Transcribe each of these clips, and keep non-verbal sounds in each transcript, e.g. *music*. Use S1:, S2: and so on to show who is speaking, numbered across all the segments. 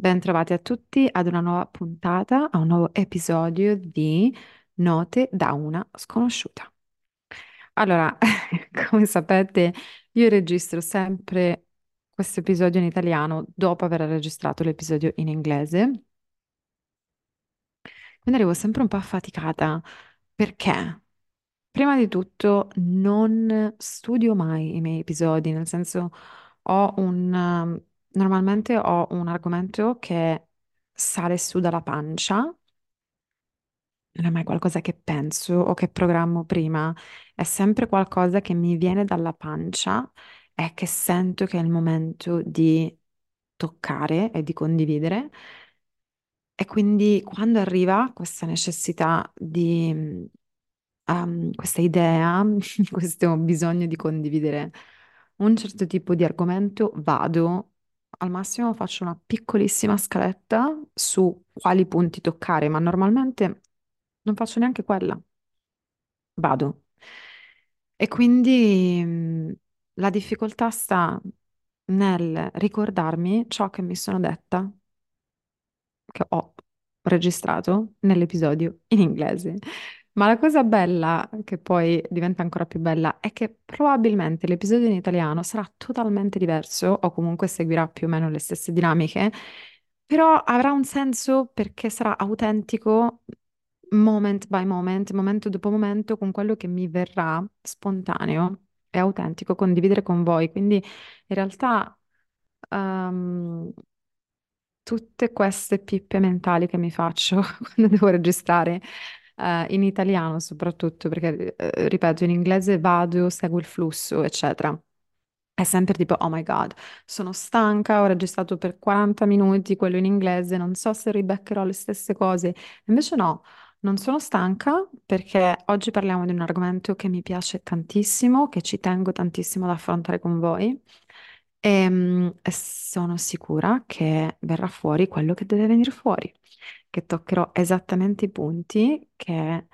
S1: Bentrovati a tutti ad una nuova puntata, a un nuovo episodio di Note da una sconosciuta. Allora, *laughs* come sapete, io registro sempre questo episodio in italiano dopo aver registrato l'episodio in inglese. Quindi arrivo sempre un po' affaticata perché, prima di tutto, non studio mai i miei episodi, nel senso ho un... um, Normalmente ho un argomento che sale su dalla pancia, non è mai qualcosa che penso o che programmo prima, è sempre qualcosa che mi viene dalla pancia e che sento che è il momento di toccare e di condividere. E quindi quando arriva questa necessità di, um, questa idea, *laughs* questo bisogno di condividere un certo tipo di argomento, vado, al massimo faccio una piccolissima scaletta su quali punti toccare, ma normalmente non faccio neanche quella, vado. E quindi mm, la difficoltà sta nel ricordarmi ciò che mi sono detta che ho registrato nell'episodio in inglese. Ma la cosa bella, che poi diventa ancora più bella, è che probabilmente l'episodio in italiano sarà totalmente diverso o comunque seguirà più o meno le stesse dinamiche, però avrà un senso perché sarà autentico moment by moment, momento dopo momento, con quello che mi verrà spontaneo e autentico condividere con voi. Quindi in realtà ehm, tutte queste pippe mentali che mi faccio *laughs* quando devo registrare, eh, in italiano soprattutto, perché, eh, ripeto, in inglese vado, seguo il flusso, eccetera. È sempre tipo, oh my God, sono stanca, ho registrato per 40 minuti quello in inglese, non so se ribeccherò le stesse cose. Invece no, non sono stanca perché oggi parliamo di un argomento che mi piace tantissimo, che ci tengo tantissimo ad affrontare con voi e, e sono sicura che verrà fuori quello che deve venire fuori, che toccherò esattamente i punti che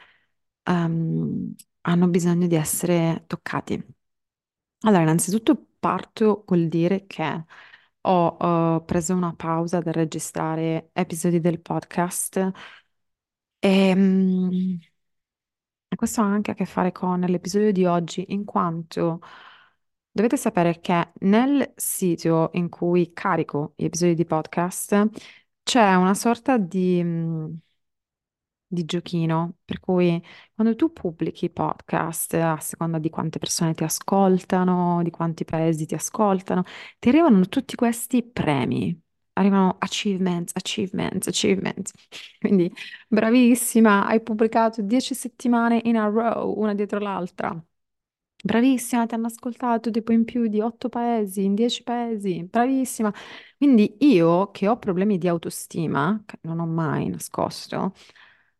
S1: ehm, hanno bisogno di essere toccati. Allora, innanzitutto parto col dire che ho eh, preso una pausa dal registrare episodi del podcast e mm, questo ha anche a che fare con l'episodio di oggi, in quanto dovete sapere che nel sito in cui carico gli episodi di podcast c'è una sorta di, mm, di giochino, per cui quando tu pubblichi podcast, a seconda di quante persone ti ascoltano, di quanti paesi ti ascoltano, ti arrivano tutti questi premi. Arrivano achievements, achievements, achievements. *laughs* Quindi, bravissima, hai pubblicato 10 settimane in a row, una dietro l'altra. Bravissima, ti hanno ascoltato tipo in più di 8 paesi, in 10 paesi. Bravissima. Quindi io che ho problemi di autostima, che non ho mai nascosto,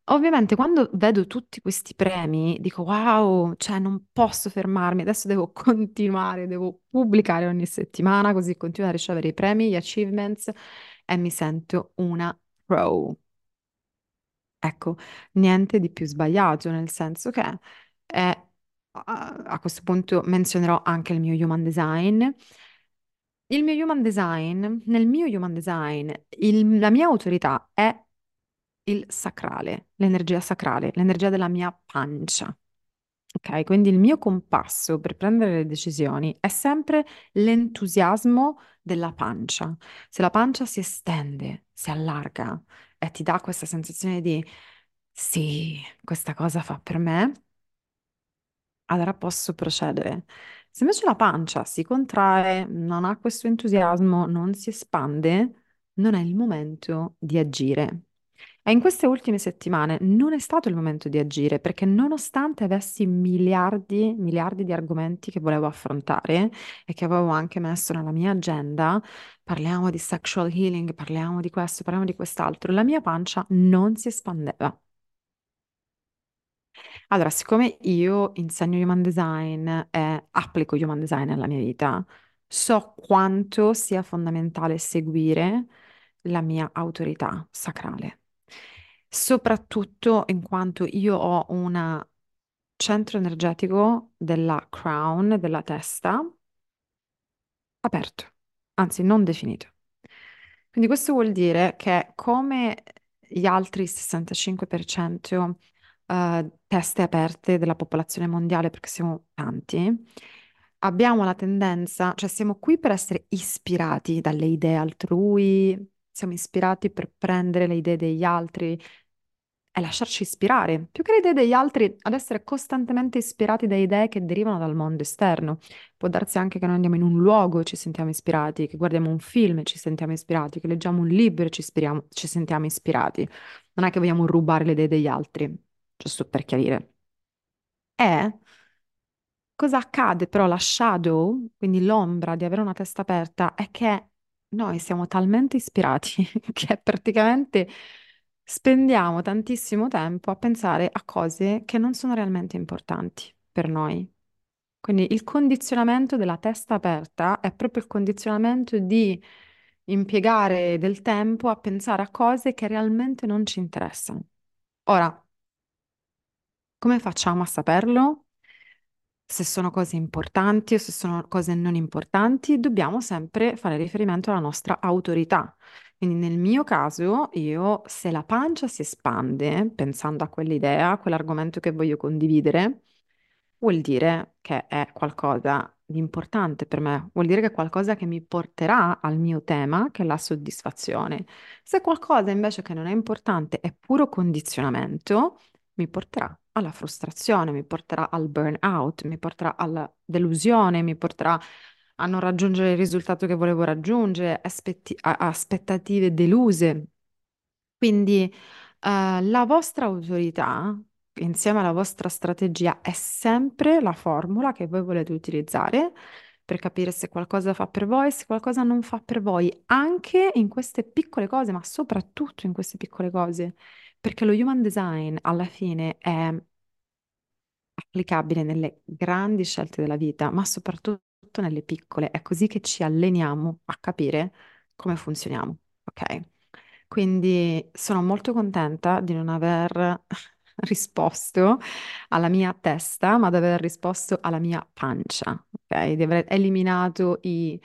S1: Ovviamente quando vedo tutti questi premi dico wow, cioè non posso fermarmi, adesso devo *laughs* continuare, devo pubblicare ogni settimana così continuo a ricevere i premi, gli achievements e mi sento una pro. Ecco, niente di più sbagliato, nel senso che è- a questo punto menzionerò anche il mio human design. Il mio human design, nel mio human design, il- la mia autorità è il sacrale, l'energia sacrale, l'energia della mia pancia. Ok, quindi il mio compasso per prendere le decisioni è sempre l'entusiasmo della pancia. Se la pancia si estende, si allarga e ti dà questa sensazione di sì, questa cosa fa per me, allora posso procedere. Se invece la pancia si contrae, non ha questo entusiasmo, non si espande, non è il momento di agire. E in queste ultime settimane non è stato il momento di agire perché nonostante avessi miliardi, miliardi di argomenti che volevo affrontare e che avevo anche messo nella mia agenda, parliamo di sexual healing, parliamo di questo, parliamo di quest'altro, la mia pancia non si espandeva. Allora, siccome io insegno Human Design e applico Human Design nella mia vita, so quanto sia fondamentale seguire la mia autorità sacrale, soprattutto in quanto io ho un centro energetico della crown, della testa, aperto, anzi non definito. Quindi questo vuol dire che come gli altri 65% eh, teste aperte della popolazione mondiale, perché siamo tanti, abbiamo la tendenza, cioè siamo qui per essere ispirati dalle idee altrui, siamo ispirati per prendere le idee degli altri e lasciarci ispirare, più che le idee degli altri, ad essere costantemente ispirati da idee che derivano dal mondo esterno. Può darsi anche che noi andiamo in un luogo e ci sentiamo ispirati, che guardiamo un film e ci sentiamo ispirati, che leggiamo un libro e ci, ci sentiamo ispirati. Non è che vogliamo rubare le idee degli altri, giusto per chiarire. E cosa accade però la shadow, quindi l'ombra di avere una testa aperta, è che noi siamo talmente ispirati *laughs* che praticamente spendiamo tantissimo tempo a pensare a cose che non sono realmente importanti per noi. Quindi il condizionamento della testa aperta è proprio il condizionamento di impiegare del tempo a pensare a cose che realmente non ci interessano. Ora, come facciamo a saperlo? Se sono cose importanti o se sono cose non importanti, dobbiamo sempre fare riferimento alla nostra autorità. Quindi nel mio caso, io se la pancia si espande pensando a quell'idea, a quell'argomento che voglio condividere, vuol dire che è qualcosa di importante per me, vuol dire che è qualcosa che mi porterà al mio tema, che è la soddisfazione. Se qualcosa invece che non è importante è puro condizionamento, mi porterà alla frustrazione, mi porterà al burnout, mi porterà alla delusione, mi porterà a non raggiungere il risultato che volevo raggiungere, aspetti- aspettative deluse. Quindi eh, la vostra autorità, insieme alla vostra strategia, è sempre la formula che voi volete utilizzare per capire se qualcosa fa per voi, se qualcosa non fa per voi, anche in queste piccole cose, ma soprattutto in queste piccole cose, perché lo human design alla fine è applicabile nelle grandi scelte della vita, ma soprattutto nelle piccole. È così che ci alleniamo a capire come funzioniamo, ok? Quindi sono molto contenta di non aver *laughs* risposto alla mia testa, ma di aver risposto alla mia pancia, ok? Di aver eliminato i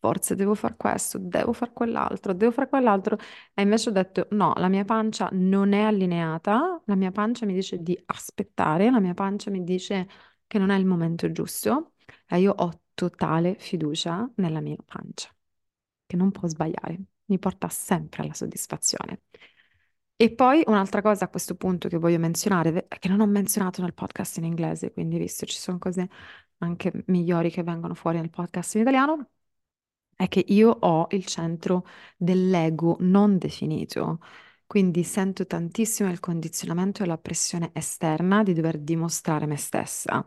S1: forse devo fare questo, devo fare quell'altro, devo fare quell'altro. E invece ho detto no, la mia pancia non è allineata, la mia pancia mi dice di aspettare, la mia pancia mi dice che non è il momento giusto e io ho totale fiducia nella mia pancia, che non può sbagliare, mi porta sempre alla soddisfazione. E poi un'altra cosa a questo punto che voglio menzionare, che non ho menzionato nel podcast in inglese, quindi visto ci sono cose anche migliori che vengono fuori nel podcast in italiano, è che io ho il centro dell'ego non definito, quindi sento tantissimo il condizionamento e la pressione esterna di dover dimostrare me stessa,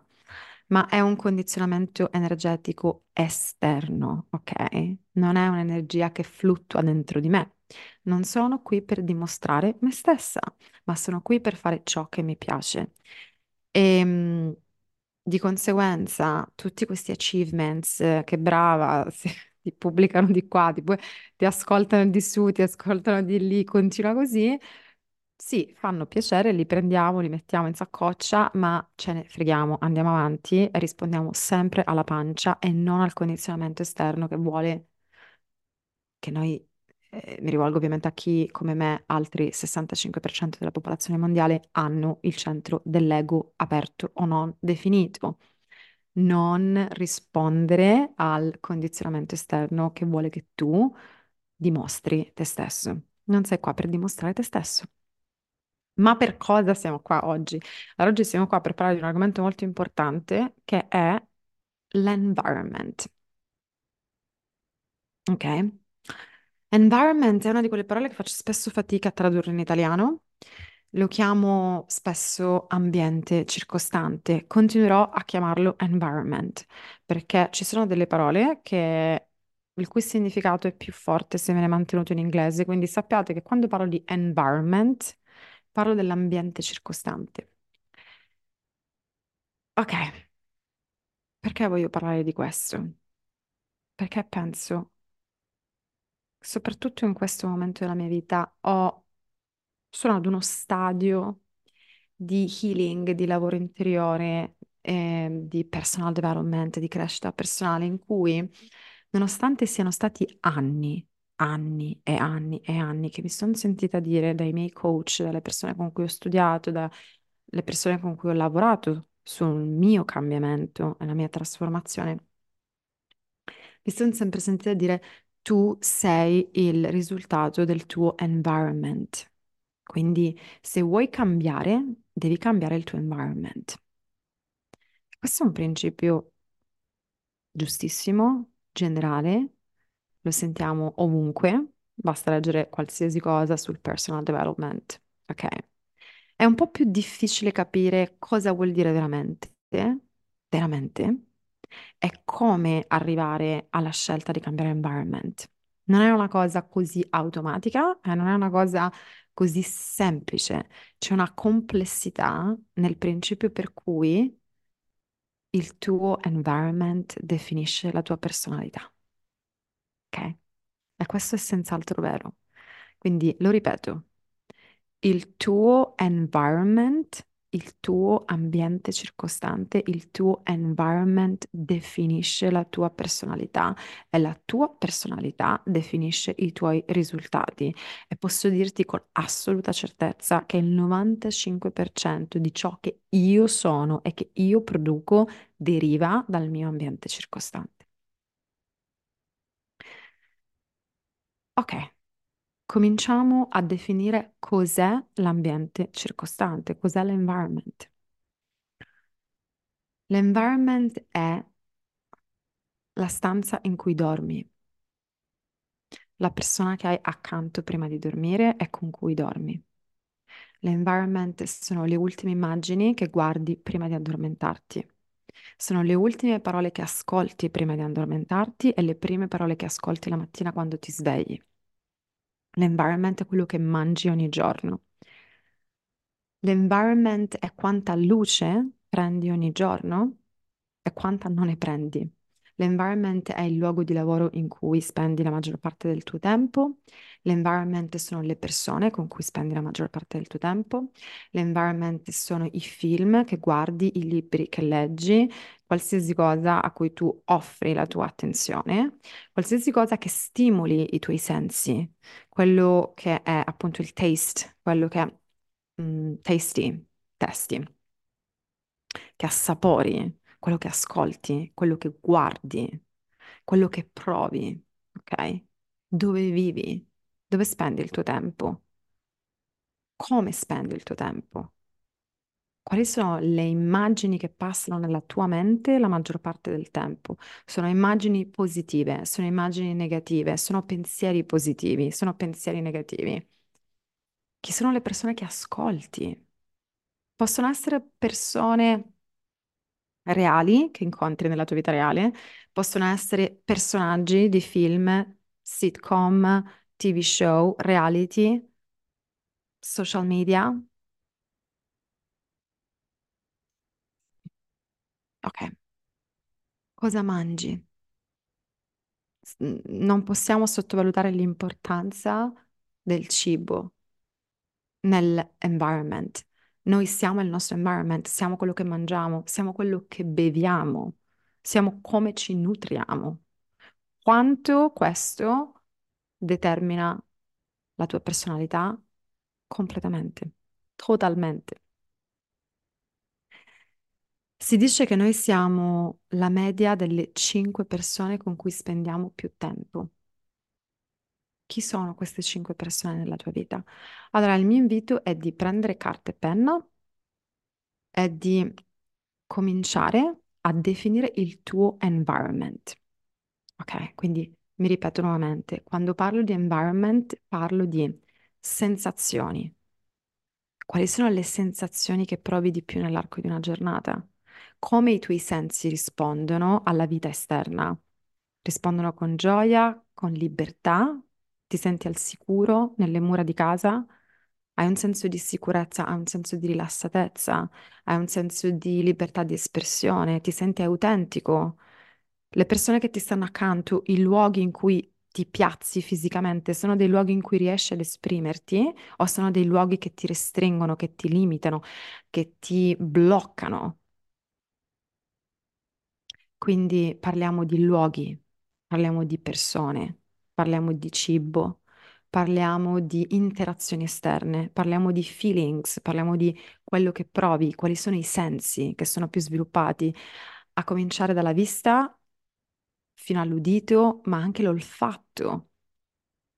S1: ma è un condizionamento energetico esterno, ok? Non è un'energia che fluttua dentro di me. Non sono qui per dimostrare me stessa, ma sono qui per fare ciò che mi piace. E di conseguenza, tutti questi achievements, eh, che brava, *laughs* ti pubblicano di qua, ti, ti ascoltano di su, ti ascoltano di lì, continua così. Sì, fanno piacere, li prendiamo, li mettiamo in saccoccia, ma ce ne freghiamo, andiamo avanti rispondiamo sempre alla pancia e non al condizionamento esterno che vuole che noi, eh, mi rivolgo ovviamente a chi come me, altri 65% della popolazione mondiale, hanno il centro dell'ego aperto o non definito. Non rispondere al condizionamento esterno che vuole che tu dimostri te stesso. Non sei qua per dimostrare te stesso. Ma per cosa siamo qua oggi? Allora, oggi siamo qua per parlare di un argomento molto importante che è l'environment. Ok? Environment è una di quelle parole che faccio spesso fatica a tradurre in italiano. Lo chiamo spesso ambiente circostante. Continuerò a chiamarlo environment perché ci sono delle parole che il cui significato è più forte se viene mantenuto in inglese. Quindi sappiate che quando parlo di environment parlo dell'ambiente circostante. Ok, perché voglio parlare di questo? Perché penso soprattutto in questo momento della mia vita, ho, sono ad uno stadio di healing, di lavoro interiore, eh, di personal development, di crescita personale, in cui, nonostante siano stati anni anni e anni e anni che mi sono sentita dire dai miei coach, dalle persone con cui ho studiato, dalle persone con cui ho lavorato sul mio cambiamento e la mia trasformazione, mi sono sempre sentita dire tu sei il risultato del tuo environment. Quindi se vuoi cambiare, devi cambiare il tuo environment. Questo è un principio giustissimo, generale, lo sentiamo ovunque, basta leggere qualsiasi cosa sul personal development, ok? È un po' più difficile capire cosa vuol dire veramente, veramente, e come arrivare alla scelta di cambiare environment. Non è una cosa così automatica e non è una cosa così semplice. C'è una complessità nel principio per cui il tuo environment definisce la tua personalità. Ok? E questo è senz'altro vero. Quindi lo ripeto, il tuo environment, il tuo ambiente circostante, il tuo environment definisce la tua personalità e la tua personalità definisce i tuoi risultati. E posso dirti con assoluta certezza che il 95% di ciò che io sono e che io produco deriva dal mio ambiente circostante. Ok, cominciamo a definire cos'è l'ambiente circostante, cos'è l'environment. L'environment è la stanza in cui dormi, la persona che hai accanto prima di dormire e con cui dormi. L'environment sono le ultime immagini che guardi prima di addormentarti. Sono le ultime parole che ascolti prima di addormentarti e le prime parole che ascolti la mattina quando ti svegli. L'environment è quello che mangi ogni giorno. L'environment è quanta luce prendi ogni giorno e quanta non ne prendi. L'environment è il luogo di lavoro in cui spendi la maggior parte del tuo tempo. L'environment sono le persone con cui spendi la maggior parte del tuo tempo. L'environment sono i film che guardi, i libri che leggi, qualsiasi cosa a cui tu offri la tua attenzione, qualsiasi cosa che stimoli i tuoi sensi, quello che è appunto il taste, quello che è mm, tasty, testi, che assapori quello che ascolti, quello che guardi, quello che provi, ok? Dove vivi? Dove spendi il tuo tempo? Come spendi il tuo tempo? Quali sono le immagini che passano nella tua mente la maggior parte del tempo? Sono immagini positive, sono immagini negative, sono pensieri positivi, sono pensieri negativi. Chi sono le persone che ascolti? Possono essere persone reali che incontri nella tua vita reale, possono essere personaggi di film, sitcom, TV show, reality, social media. Ok. Cosa mangi? Non possiamo sottovalutare l'importanza del cibo nell'environment. Noi siamo il nostro environment, siamo quello che mangiamo, siamo quello che beviamo, siamo come ci nutriamo. Quanto questo determina la tua personalità completamente, totalmente. Si dice che noi siamo la media delle cinque persone con cui spendiamo più tempo. Chi sono queste cinque persone nella tua vita? Allora, il mio invito è di prendere carta e penna e di cominciare a definire il tuo environment. Ok, quindi mi ripeto nuovamente, quando parlo di environment parlo di sensazioni. Quali sono le sensazioni che provi di più nell'arco di una giornata? Come i tuoi sensi rispondono alla vita esterna? Rispondono con gioia, con libertà, ti senti al sicuro nelle mura di casa? Hai un senso di sicurezza, hai un senso di rilassatezza, hai un senso di libertà di espressione, ti senti autentico. Le persone che ti stanno accanto, i luoghi in cui ti piazzi fisicamente, sono dei luoghi in cui riesci ad esprimerti o sono dei luoghi che ti restringono, che ti limitano, che ti bloccano? Quindi parliamo di luoghi, parliamo di persone parliamo di cibo, parliamo di interazioni esterne, parliamo di feelings, parliamo di quello che provi, quali sono i sensi che sono più sviluppati, a cominciare dalla vista fino all'udito, ma anche l'olfatto.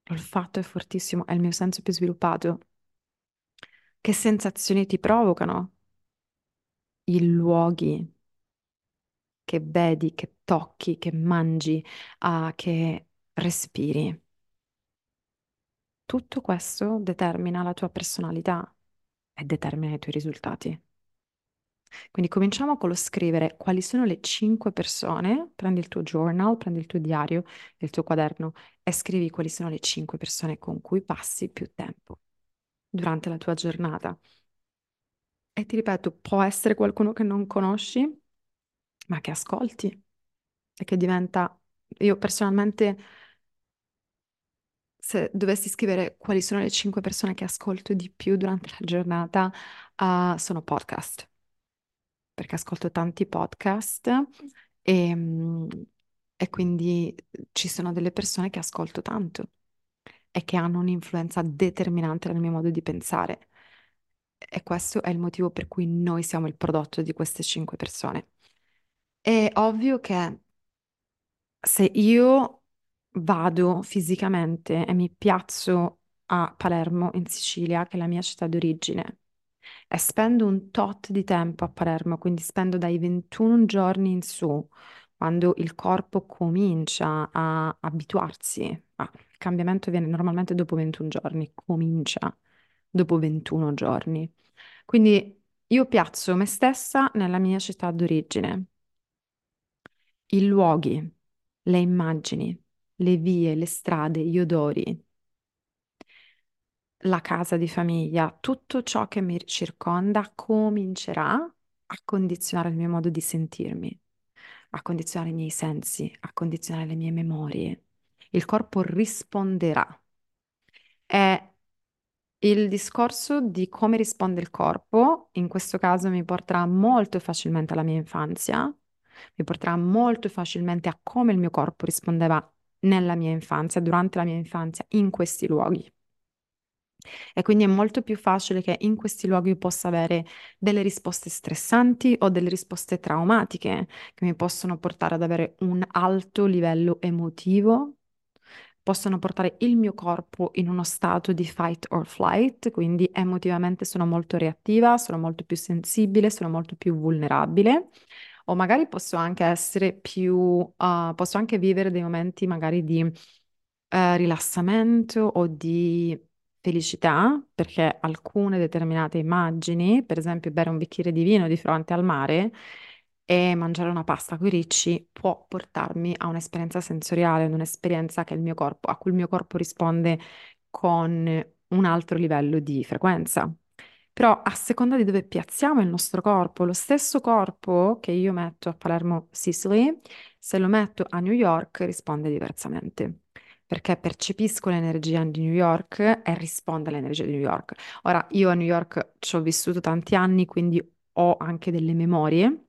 S1: L'olfatto è fortissimo, è il mio senso più sviluppato. Che sensazioni ti provocano? I luoghi che vedi, che tocchi, che mangi, ah, che respiri. Tutto questo determina la tua personalità e determina i tuoi risultati. Quindi cominciamo con lo scrivere quali sono le cinque persone, prendi il tuo journal, prendi il tuo diario, il tuo quaderno e scrivi quali sono le cinque persone con cui passi più tempo durante la tua giornata. E ti ripeto, può essere qualcuno che non conosci, ma che ascolti e che diventa, io personalmente, se dovessi scrivere quali sono le cinque persone che ascolto di più durante la giornata, uh, sono podcast, perché ascolto tanti podcast e, mm, e quindi ci sono delle persone che ascolto tanto e che hanno un'influenza determinante nel mio modo di pensare. E questo è il motivo per cui noi siamo il prodotto di queste cinque persone. È ovvio che se io vado fisicamente e mi piazzo a Palermo, in Sicilia, che è la mia città d'origine, e spendo un tot di tempo a Palermo, quindi spendo dai 21 giorni in su, quando il corpo comincia a abituarsi, ah, il cambiamento viene normalmente dopo 21 giorni, comincia dopo 21 giorni. Quindi io piazzo me stessa nella mia città d'origine, i luoghi, le immagini, le vie, le strade, gli odori, la casa di famiglia, tutto ciò che mi circonda comincerà a condizionare il mio modo di sentirmi, a condizionare i miei sensi, a condizionare le mie memorie. Il corpo risponderà. È il discorso di come risponde il corpo, in questo caso mi porterà molto facilmente alla mia infanzia, mi porterà molto facilmente a come il mio corpo rispondeva nella mia infanzia, durante la mia infanzia, in questi luoghi. E quindi è molto più facile che in questi luoghi io possa avere delle risposte stressanti o delle risposte traumatiche che mi possono portare ad avere un alto livello emotivo, possono portare il mio corpo in uno stato di fight or flight, quindi emotivamente sono molto reattiva, sono molto più sensibile, sono molto più vulnerabile. O magari posso anche essere più, uh, posso anche vivere dei momenti magari di uh, rilassamento o di felicità, perché alcune determinate immagini, per esempio bere un bicchiere di vino di fronte al mare e mangiare una pasta con i ricci, può portarmi a un'esperienza sensoriale, un'esperienza che il mio corpo, a cui il mio corpo risponde con un altro livello di frequenza. Però a seconda di dove piazziamo il nostro corpo, lo stesso corpo che io metto a Palermo, Sicily, se lo metto a New York risponde diversamente perché percepisco l'energia di New York e rispondo all'energia di New York. Ora, io a New York ci ho vissuto tanti anni, quindi ho anche delle memorie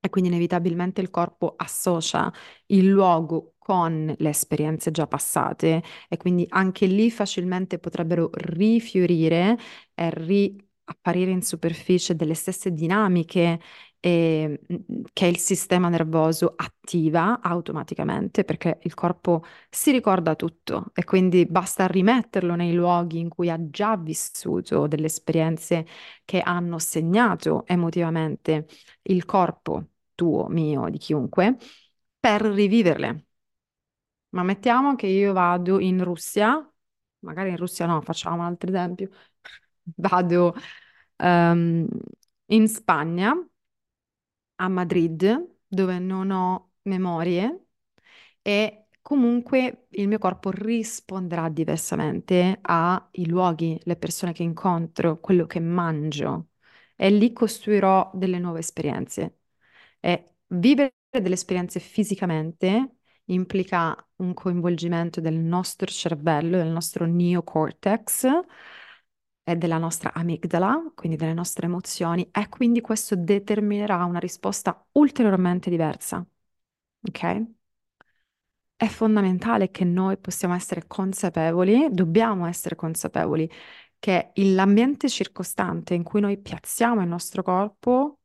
S1: e quindi inevitabilmente il corpo associa il luogo con le esperienze già passate e quindi anche lì facilmente potrebbero rifiorire e riapparire in superficie delle stesse dinamiche e, mm, che il sistema nervoso attiva automaticamente perché il corpo si ricorda tutto e quindi basta rimetterlo nei luoghi in cui ha già vissuto delle esperienze che hanno segnato emotivamente il corpo tuo, mio, di chiunque, per riviverle. Ma mettiamo che io vado in Russia, magari in Russia no, facciamo un altro esempio, vado um, in Spagna a Madrid, dove non ho memorie e comunque il mio corpo risponderà diversamente ai luoghi, le persone che incontro, quello che mangio e lì costruirò delle nuove esperienze. E vivere delle esperienze fisicamente implica un coinvolgimento del nostro cervello, del nostro neocortex della nostra amigdala, quindi delle nostre emozioni, e quindi questo determinerà una risposta ulteriormente diversa. Ok? è fondamentale che noi possiamo essere consapevoli, dobbiamo essere consapevoli che l'ambiente circostante in cui noi piazziamo il nostro corpo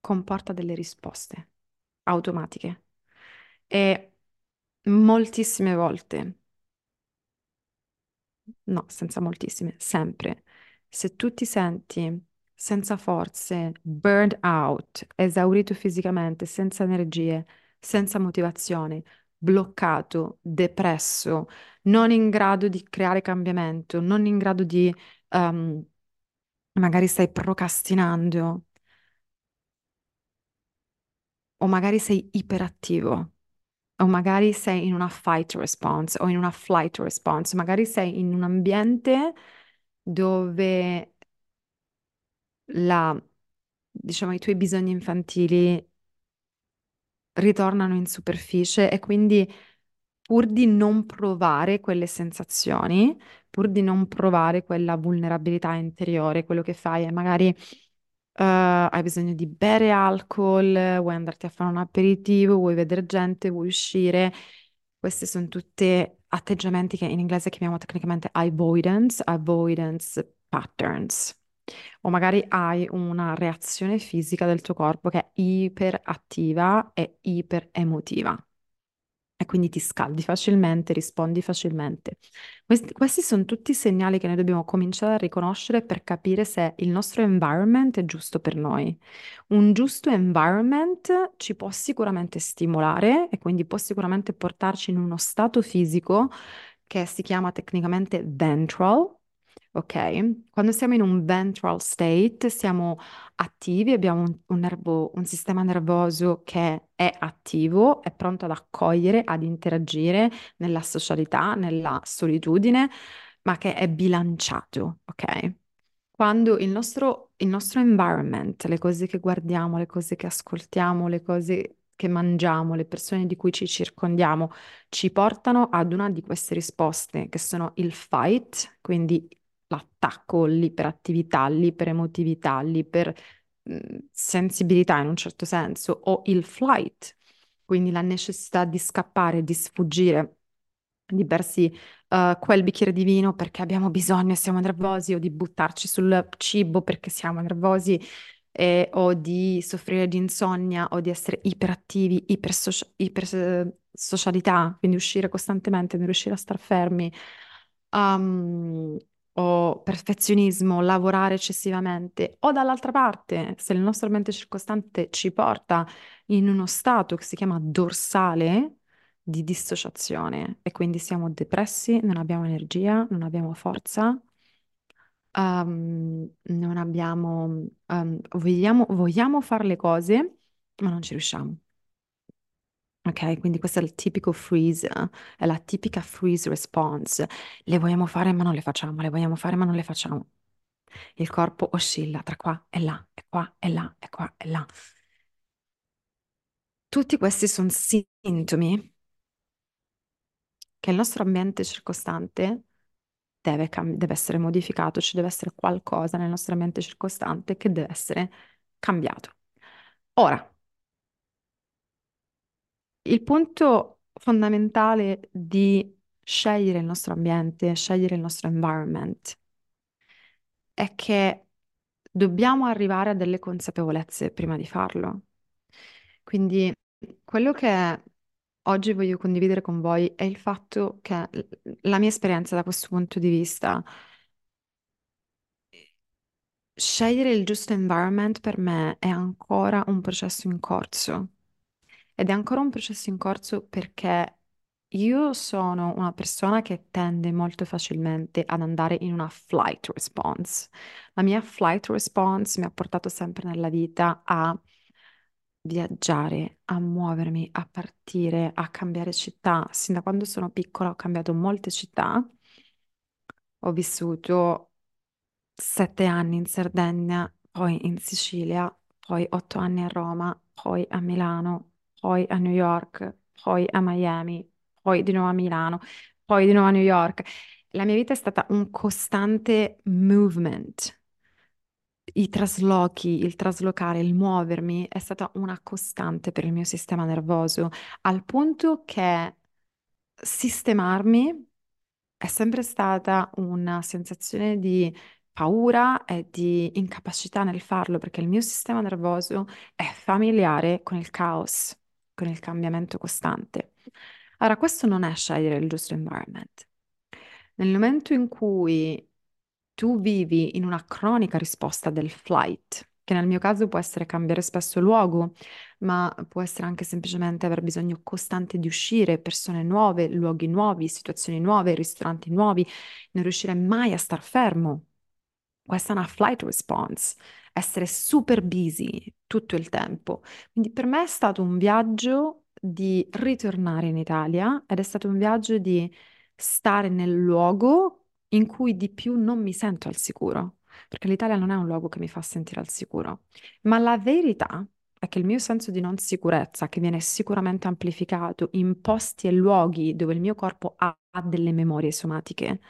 S1: comporta delle risposte automatiche. E moltissime volte, no, senza moltissime, sempre, se tu ti senti senza forze, burned out, esaurito fisicamente, senza energie, senza motivazione, bloccato, depresso, non in grado di creare cambiamento, non in grado di, ehm, magari stai procrastinando o magari sei iperattivo. O magari sei in una fight response o in una flight response, magari sei in un ambiente dove la, diciamo, i tuoi bisogni infantili ritornano in superficie e quindi pur di non provare quelle sensazioni, pur di non provare quella vulnerabilità interiore, quello che fai è magari hai bisogno di bere alcol, vuoi andarti a fare un aperitivo, vuoi vedere gente, vuoi uscire. Questi sono tutti atteggiamenti che in inglese chiamiamo tecnicamente avoidance, avoidance patterns. O magari hai una reazione fisica del tuo corpo che è iperattiva e iperemotiva e quindi ti scaldi facilmente, rispondi facilmente. Questi, questi sono tutti segnali che noi dobbiamo cominciare a riconoscere per capire se il nostro environment è giusto per noi. Un giusto environment ci può sicuramente stimolare e quindi può sicuramente portarci in uno stato fisico che si chiama tecnicamente ventral. Ok? Quando siamo in un ventral state, siamo attivi, abbiamo un, un nervo- un sistema nervoso che è attivo, è pronto ad accogliere, ad interagire nella socialità, nella solitudine, ma che è bilanciato, ok? Quando il nostro, il nostro environment, le cose che guardiamo, le cose che ascoltiamo, le cose che mangiamo, le persone di cui ci circondiamo, ci portano ad una di queste risposte, che sono il fight, quindi l'attacco, l'iperattività, l'iperemotività, l'ipersensibilità in un certo senso, o il flight, quindi la necessità di scappare, di sfuggire, di bersi uh, quel bicchiere di vino perché abbiamo bisogno e siamo nervosi, o di buttarci sul cibo perché siamo nervosi, eh, o di soffrire di insonnia, o di essere iperattivi, ipersocialità, iper, socialità, quindi uscire costantemente, non riuscire a star fermi. Um, o perfezionismo, lavorare eccessivamente, o dall'altra parte, se il nostro ambiente circostante ci porta in uno stato che si chiama dorsale di dissociazione e quindi siamo depressi, non abbiamo energia, non abbiamo forza, um, non abbiamo, um, vogliamo, vogliamo fare le cose, ma non ci riusciamo. Ok, quindi questo è il tipico freeze, è la tipica freeze response. Le vogliamo fare ma non le facciamo, le vogliamo fare ma non le facciamo. Il corpo oscilla tra qua e là, e qua e là, e qua e là. Tutti questi sono sintomi che il nostro ambiente circostante deve, cam- deve essere modificato, ci deve essere qualcosa nel nostro ambiente circostante che deve essere cambiato. Ora, il punto fondamentale di scegliere il nostro ambiente, scegliere il nostro environment, è che dobbiamo arrivare a delle consapevolezze prima di farlo. Quindi quello che oggi voglio condividere con voi è il fatto che la mia esperienza da questo punto di vista, scegliere il giusto environment per me è ancora un processo in corso. Ed è ancora un processo in corso perché io sono una persona che tende molto facilmente ad andare in una flight response. La mia flight response mi ha portato sempre nella vita a viaggiare, a muovermi, a partire, a cambiare città. Sin da quando sono piccola ho cambiato molte città. Ho vissuto sette anni in Sardegna, poi in Sicilia, poi otto anni a Roma, poi a Milano, poi a New York, poi a Miami, poi di nuovo a Milano, poi di nuovo a New York. La mia vita è stata un costante movement i traslochi, il traslocare, il muovermi è stata una costante per il mio sistema nervoso, al punto che sistemarmi è sempre stata una sensazione di paura e di incapacità nel farlo, perché il mio sistema nervoso è familiare con il caos, con il cambiamento costante. Ora, questo non è scegliere il giusto environment. Nel momento in cui tu vivi in una cronica risposta del flight, che nel mio caso può essere cambiare spesso luogo, ma può essere anche semplicemente aver bisogno costante di uscire, persone nuove, luoghi nuovi, situazioni nuove, ristoranti nuovi, non riuscire mai a star fermo. Questa è una flight response, essere super busy tutto il tempo. Quindi per me è stato un viaggio di ritornare in Italia ed è stato un viaggio di stare nel luogo in cui di più non mi sento al sicuro, perché l'Italia non è un luogo che mi fa sentire al sicuro. Ma la verità è che il mio senso di non sicurezza, che viene sicuramente amplificato in posti e luoghi dove il mio corpo ha delle memorie somatiche,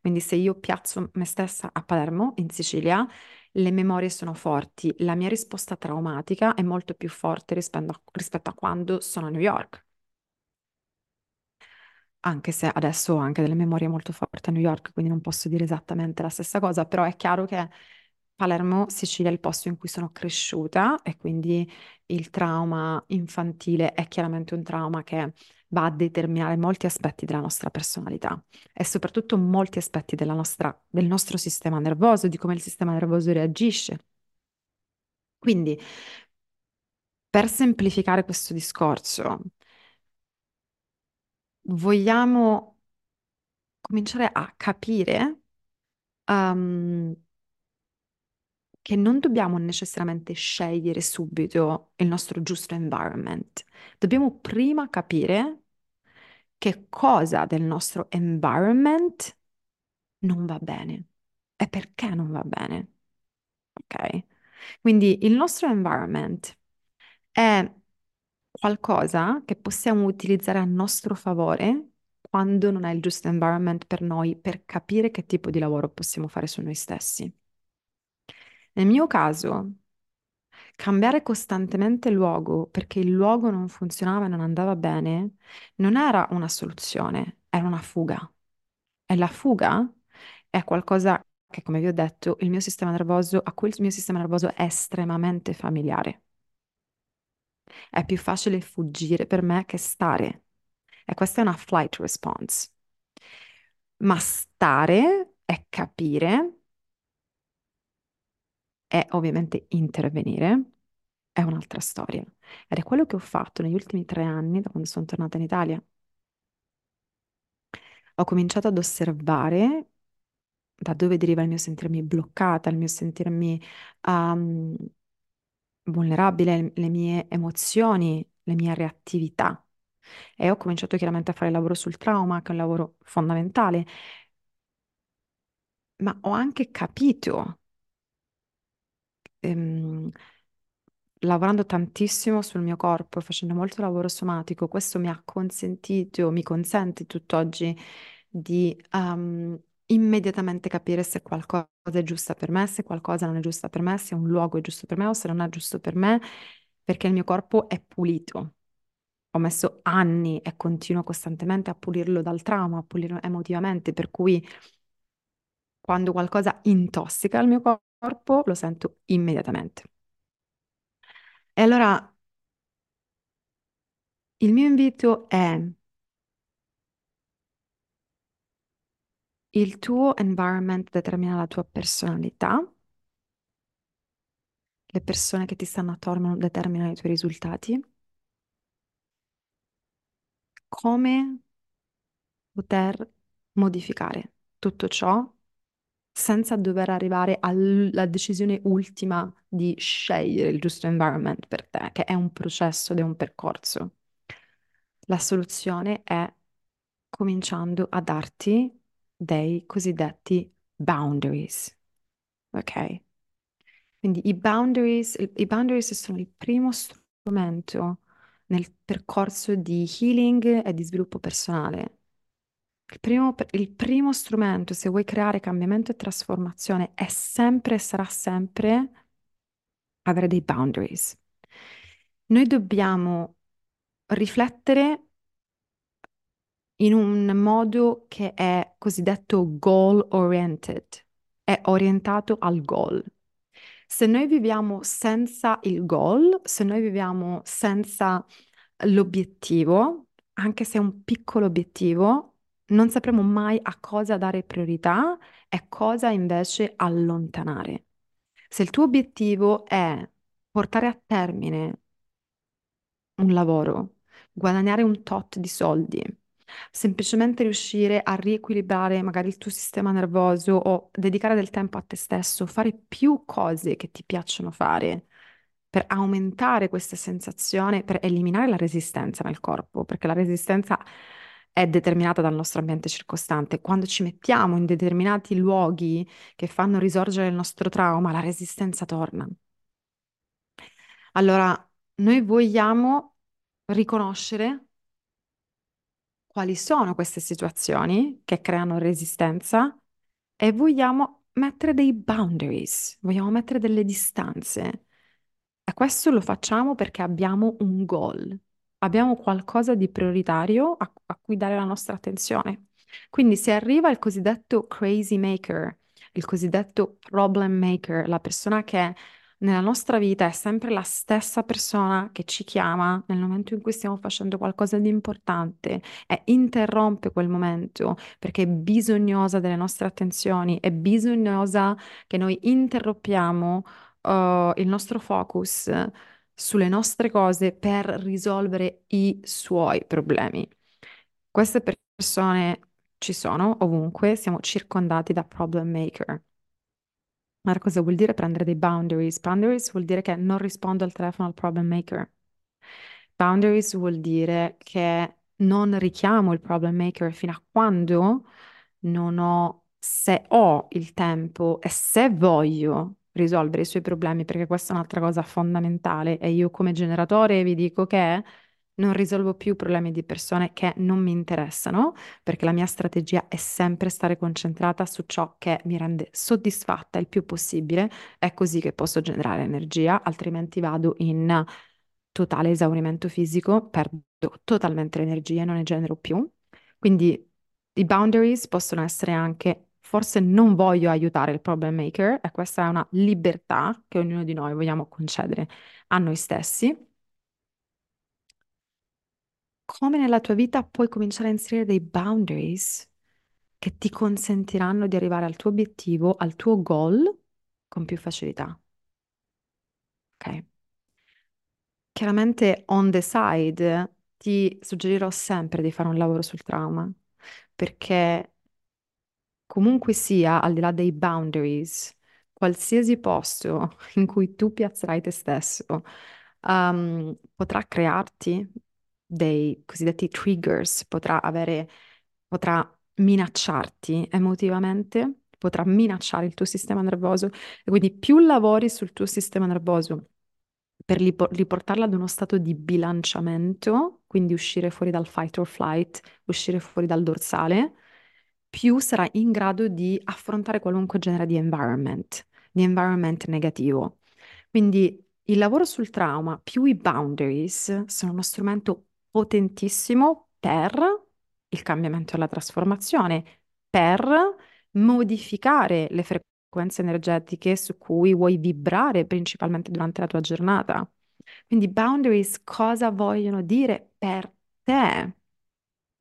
S1: quindi se io piazzo me stessa a Palermo, in Sicilia, le memorie sono forti, la mia risposta traumatica è molto più forte rispetto a, rispetto a quando sono a New York. Anche se adesso ho anche delle memorie molto forti a New York, quindi non posso dire esattamente la stessa cosa, però è chiaro che Palermo, Sicilia è il posto in cui sono cresciuta e quindi il trauma infantile è chiaramente un trauma che va a determinare molti aspetti della nostra personalità e soprattutto molti aspetti nostra- del nostro sistema nervoso, di come il sistema nervoso reagisce. Quindi, per semplificare questo discorso, vogliamo cominciare a capire um, che non dobbiamo necessariamente scegliere subito il nostro giusto environment. Dobbiamo prima capire che cosa del nostro environment non va bene e perché non va bene. Ok? Quindi il nostro environment è qualcosa che possiamo utilizzare a nostro favore quando non è il giusto environment per noi, per capire che tipo di lavoro possiamo fare su noi stessi. Nel mio caso, cambiare costantemente luogo perché il luogo non funzionava e non andava bene, non era una soluzione, era una fuga. E la fuga è qualcosa che, come vi ho detto, il mio sistema nervoso, a cui il mio sistema nervoso è estremamente familiare. È più facile fuggire per me che stare. E questa è una flight response. Ma stare è capire e ovviamente intervenire è un'altra storia. Ed è quello che ho fatto negli ultimi tre anni da quando sono tornata in Italia. Ho cominciato ad osservare da dove deriva il mio sentirmi bloccata, il mio sentirmi um, vulnerabile, le mie emozioni, le mie reattività. E ho cominciato chiaramente a fare il lavoro sul trauma, che è un lavoro fondamentale, ma ho anche capito, ehm, lavorando tantissimo sul mio corpo, facendo molto lavoro somatico, questo mi ha consentito, mi consente tutt'oggi di um, immediatamente capire se qualcosa è giusta per me, se qualcosa non è giusta per me, se un luogo è giusto per me o se non è giusto per me, perché il mio corpo è pulito. Ho messo anni e continuo costantemente a pulirlo dal trauma, a pulirlo emotivamente, per cui quando qualcosa intossica il mio corpo lo sento immediatamente. E allora il mio invito è il tuo environment determina la tua personalità, le persone che ti stanno attorno determinano i tuoi risultati. Come poter modificare tutto ciò senza dover arrivare alla decisione ultima di scegliere il giusto environment per te, che è un processo ed è un percorso. La soluzione è cominciando a darti dei cosiddetti boundaries. Ok? Quindi i boundaries, i boundaries sono il primo strumento nel percorso di healing e di sviluppo personale. Il primo, il primo strumento, se vuoi creare cambiamento e trasformazione, è sempre e sarà sempre avere dei boundaries. Noi dobbiamo riflettere in un modo che è cosiddetto goal oriented, è orientato al goal. Se noi viviamo senza il goal, se noi viviamo senza l'obiettivo, anche se è un piccolo obiettivo, non sapremo mai a cosa dare priorità e cosa invece allontanare. Se il tuo obiettivo è portare a termine un lavoro, guadagnare un tot di soldi, semplicemente riuscire a riequilibrare magari il tuo sistema nervoso o dedicare del tempo a te stesso, fare più cose che ti piacciono fare per aumentare questa sensazione, per eliminare la resistenza nel corpo, perché la resistenza è determinata dal nostro ambiente circostante. Quando ci mettiamo in determinati luoghi che fanno risorgere il nostro trauma, la resistenza torna. Allora, noi vogliamo riconoscere quali sono queste situazioni che creano resistenza e vogliamo mettere dei boundaries, vogliamo mettere delle distanze. E questo lo facciamo perché abbiamo un goal, abbiamo qualcosa di prioritario a, a cui dare la nostra attenzione. Quindi se arriva il cosiddetto crazy maker, il cosiddetto problem maker, la persona che nella nostra vita è sempre la stessa persona che ci chiama nel momento in cui stiamo facendo qualcosa di importante e interrompe quel momento perché è bisognosa delle nostre attenzioni, è bisognosa che noi interrompiamo uh, il nostro focus sulle nostre cose per risolvere i suoi problemi. Queste persone ci sono ovunque, siamo circondati da problem maker. Ma cosa vuol dire prendere dei boundaries? Boundaries vuol dire che non rispondo al telefono al problem maker. Boundaries vuol dire che non richiamo il problem maker fino a quando non ho, se ho il tempo e se voglio risolvere i suoi problemi, perché questa è un'altra cosa fondamentale e io come generatore vi dico che non risolvo più problemi di persone che non mi interessano, perché la mia strategia è sempre stare concentrata su ciò che mi rende soddisfatta il più possibile. È così che posso generare energia, altrimenti vado in totale esaurimento fisico, perdo totalmente l'energia e non ne genero più. Quindi i boundaries possono essere anche forse non voglio aiutare il problem maker e questa è una libertà che ognuno di noi vogliamo concedere a noi stessi come nella tua vita puoi cominciare a inserire dei boundaries che ti consentiranno di arrivare al tuo obiettivo, al tuo goal con più facilità. Ok? Chiaramente on the side ti suggerirò sempre di fare un lavoro sul trauma, perché comunque sia, al di là dei boundaries, qualsiasi posto *laughs* in cui tu piazzerai te stesso, um, potrà crearti dei cosiddetti triggers, potrà avere, potrà minacciarti emotivamente, potrà minacciare il tuo sistema nervoso e quindi più lavori sul tuo sistema nervoso per riportarla ad uno stato di bilanciamento, quindi uscire fuori dal fight or flight, uscire fuori dal dorsale, più sarà in grado di affrontare qualunque genere di environment, di environment negativo. Quindi il lavoro sul trauma più i boundaries sono uno strumento potentissimo per il cambiamento e la trasformazione, per modificare le frequenze energetiche su cui vuoi vibrare principalmente durante la tua giornata. Quindi boundaries cosa vogliono dire per te?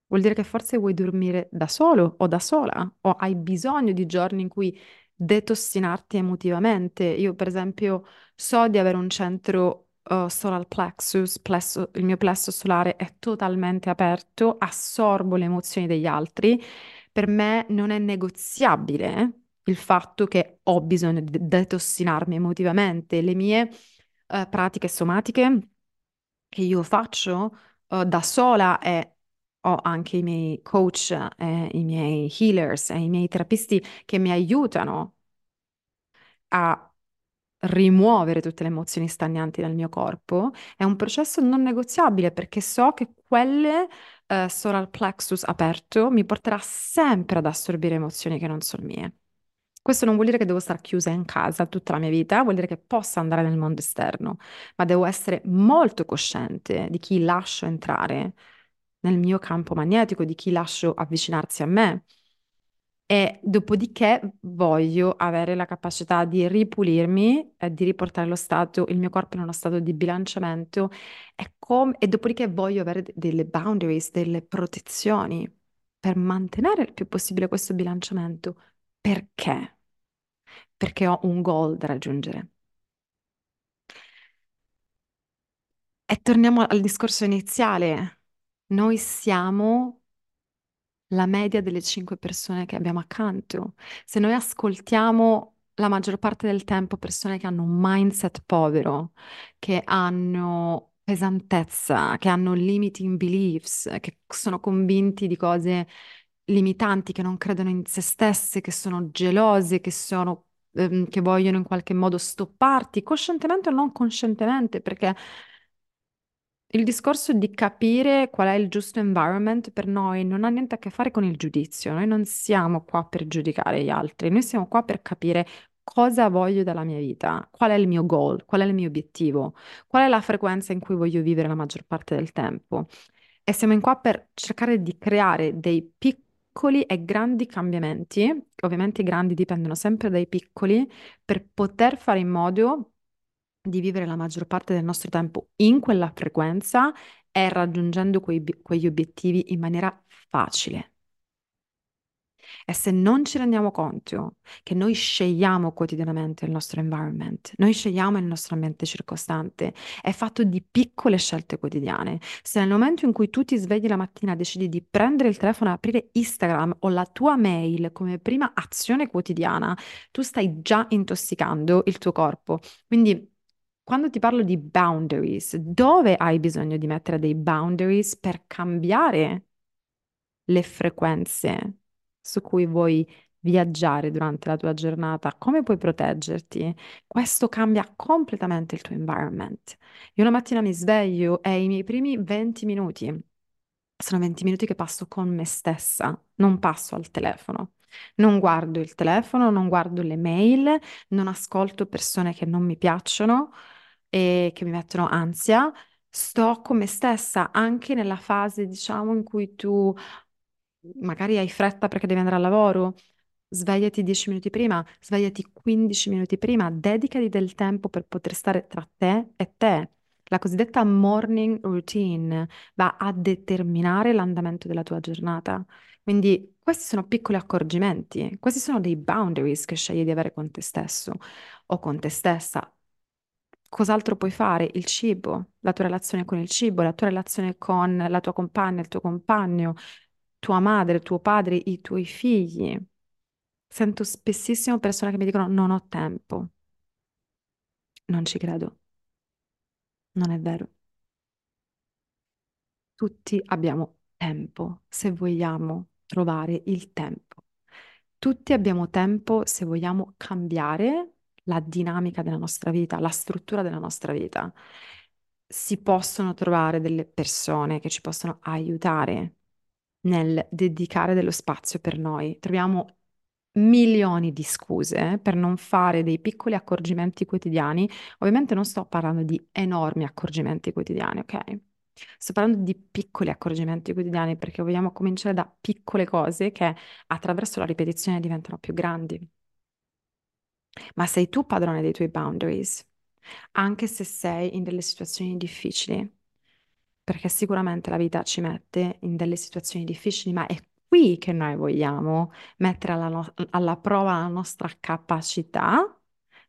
S1: Vuol dire che forse vuoi dormire da solo o da sola o hai bisogno di giorni in cui detossinarti emotivamente. Io, per esempio, so di avere un centro uh, solar plexus, plesso, il mio plesso solare è totalmente aperto, assorbo le emozioni degli altri. Per me non è negoziabile il fatto che ho bisogno di detossinarmi emotivamente. Le mie uh, pratiche somatiche che io faccio uh, da sola e ho anche i miei coach, eh, i miei healers e i miei terapisti che mi aiutano a rimuovere tutte le emozioni stagnanti dal mio corpo, è un processo non negoziabile perché so che quelle eh, solar plexus aperto mi porterà sempre ad assorbire emozioni che non sono mie. Questo non vuol dire che devo stare chiusa in casa tutta la mia vita, vuol dire che posso andare nel mondo esterno, ma devo essere molto cosciente di chi lascio entrare nel mio campo magnetico, di chi lascio avvicinarsi a me. E dopodiché voglio avere la capacità di ripulirmi e di riportare lo stato, il mio corpo in uno stato di bilanciamento e, com- e dopodiché voglio avere de- delle boundaries, delle protezioni per mantenere il più possibile questo bilanciamento. Perché? Perché ho un goal da raggiungere. E torniamo al discorso iniziale. Noi siamo la media delle cinque persone che abbiamo accanto. Se noi ascoltiamo la maggior parte del tempo persone che hanno un mindset povero, che hanno pesantezza, che hanno limiting beliefs, che sono convinti di cose limitanti, che non credono in se stesse, che sono gelose, che sono, ehm, che vogliono in qualche modo stopparti, coscientemente o non coscientemente, perché il discorso di capire qual è il giusto environment per noi non ha niente a che fare con il giudizio. Noi non siamo qua per giudicare gli altri, noi siamo qua per capire cosa voglio dalla mia vita, qual è il mio goal, qual è il mio obiettivo, qual è la frequenza in cui voglio vivere la maggior parte del tempo. E siamo in qua per cercare di creare dei piccoli e grandi cambiamenti, ovviamente i grandi dipendono sempre dai piccoli, per poter fare in modo di vivere la maggior parte del nostro tempo in quella frequenza e raggiungendo quei- quegli obiettivi in maniera facile. E se non ci rendiamo conto che noi scegliamo quotidianamente il nostro environment, noi scegliamo il nostro ambiente circostante, è fatto di piccole scelte quotidiane. Se nel momento in cui tu ti svegli la mattina decidi di prendere il telefono e aprire Instagram o la tua mail come prima azione quotidiana, tu stai già intossicando il tuo corpo. Quindi quando ti parlo di boundaries, dove hai bisogno di mettere dei boundaries per cambiare le frequenze su cui vuoi viaggiare durante la tua giornata? Come puoi proteggerti? Questo cambia completamente il tuo environment. Io una mattina mi sveglio e i miei primi 20 minuti sono 20 minuti che passo con me stessa, non passo al telefono. Non guardo il telefono, non guardo le mail, non ascolto persone che non mi piacciono e che mi mettono ansia. Sto con me stessa anche nella fase, diciamo, in cui tu magari hai fretta perché devi andare al lavoro. Svegliati 10 minuti prima, svegliati 15 minuti prima, dedicati del tempo per poter stare tra te e te. La cosiddetta morning routine va a determinare l'andamento della tua giornata. Quindi questi sono piccoli accorgimenti, questi sono dei boundaries che scegli di avere con te stesso o con te stessa. Cos'altro puoi fare? Il cibo, la tua relazione con il cibo, la tua relazione con la tua compagna, il tuo compagno, tua madre, tuo padre, i tuoi figli. Sento spessissimo persone che mi dicono non ho tempo. Non ci credo. Non è vero. Tutti abbiamo tempo se vogliamo trovare il tempo. Tutti abbiamo tempo se vogliamo cambiare la dinamica della nostra vita, la struttura della nostra vita. Si possono trovare delle persone che ci possono aiutare nel dedicare dello spazio per noi. Troviamo milioni di scuse per non fare dei piccoli accorgimenti quotidiani. Ovviamente non sto parlando di enormi accorgimenti quotidiani, ok? Sto parlando di piccoli accorgimenti quotidiani perché vogliamo cominciare da piccole cose che attraverso la ripetizione diventano più grandi. Ma sei tu padrone dei tuoi boundaries, anche se sei in delle situazioni difficili, perché sicuramente la vita ci mette in delle situazioni difficili, ma è qui che noi vogliamo mettere alla, no- alla prova la nostra capacità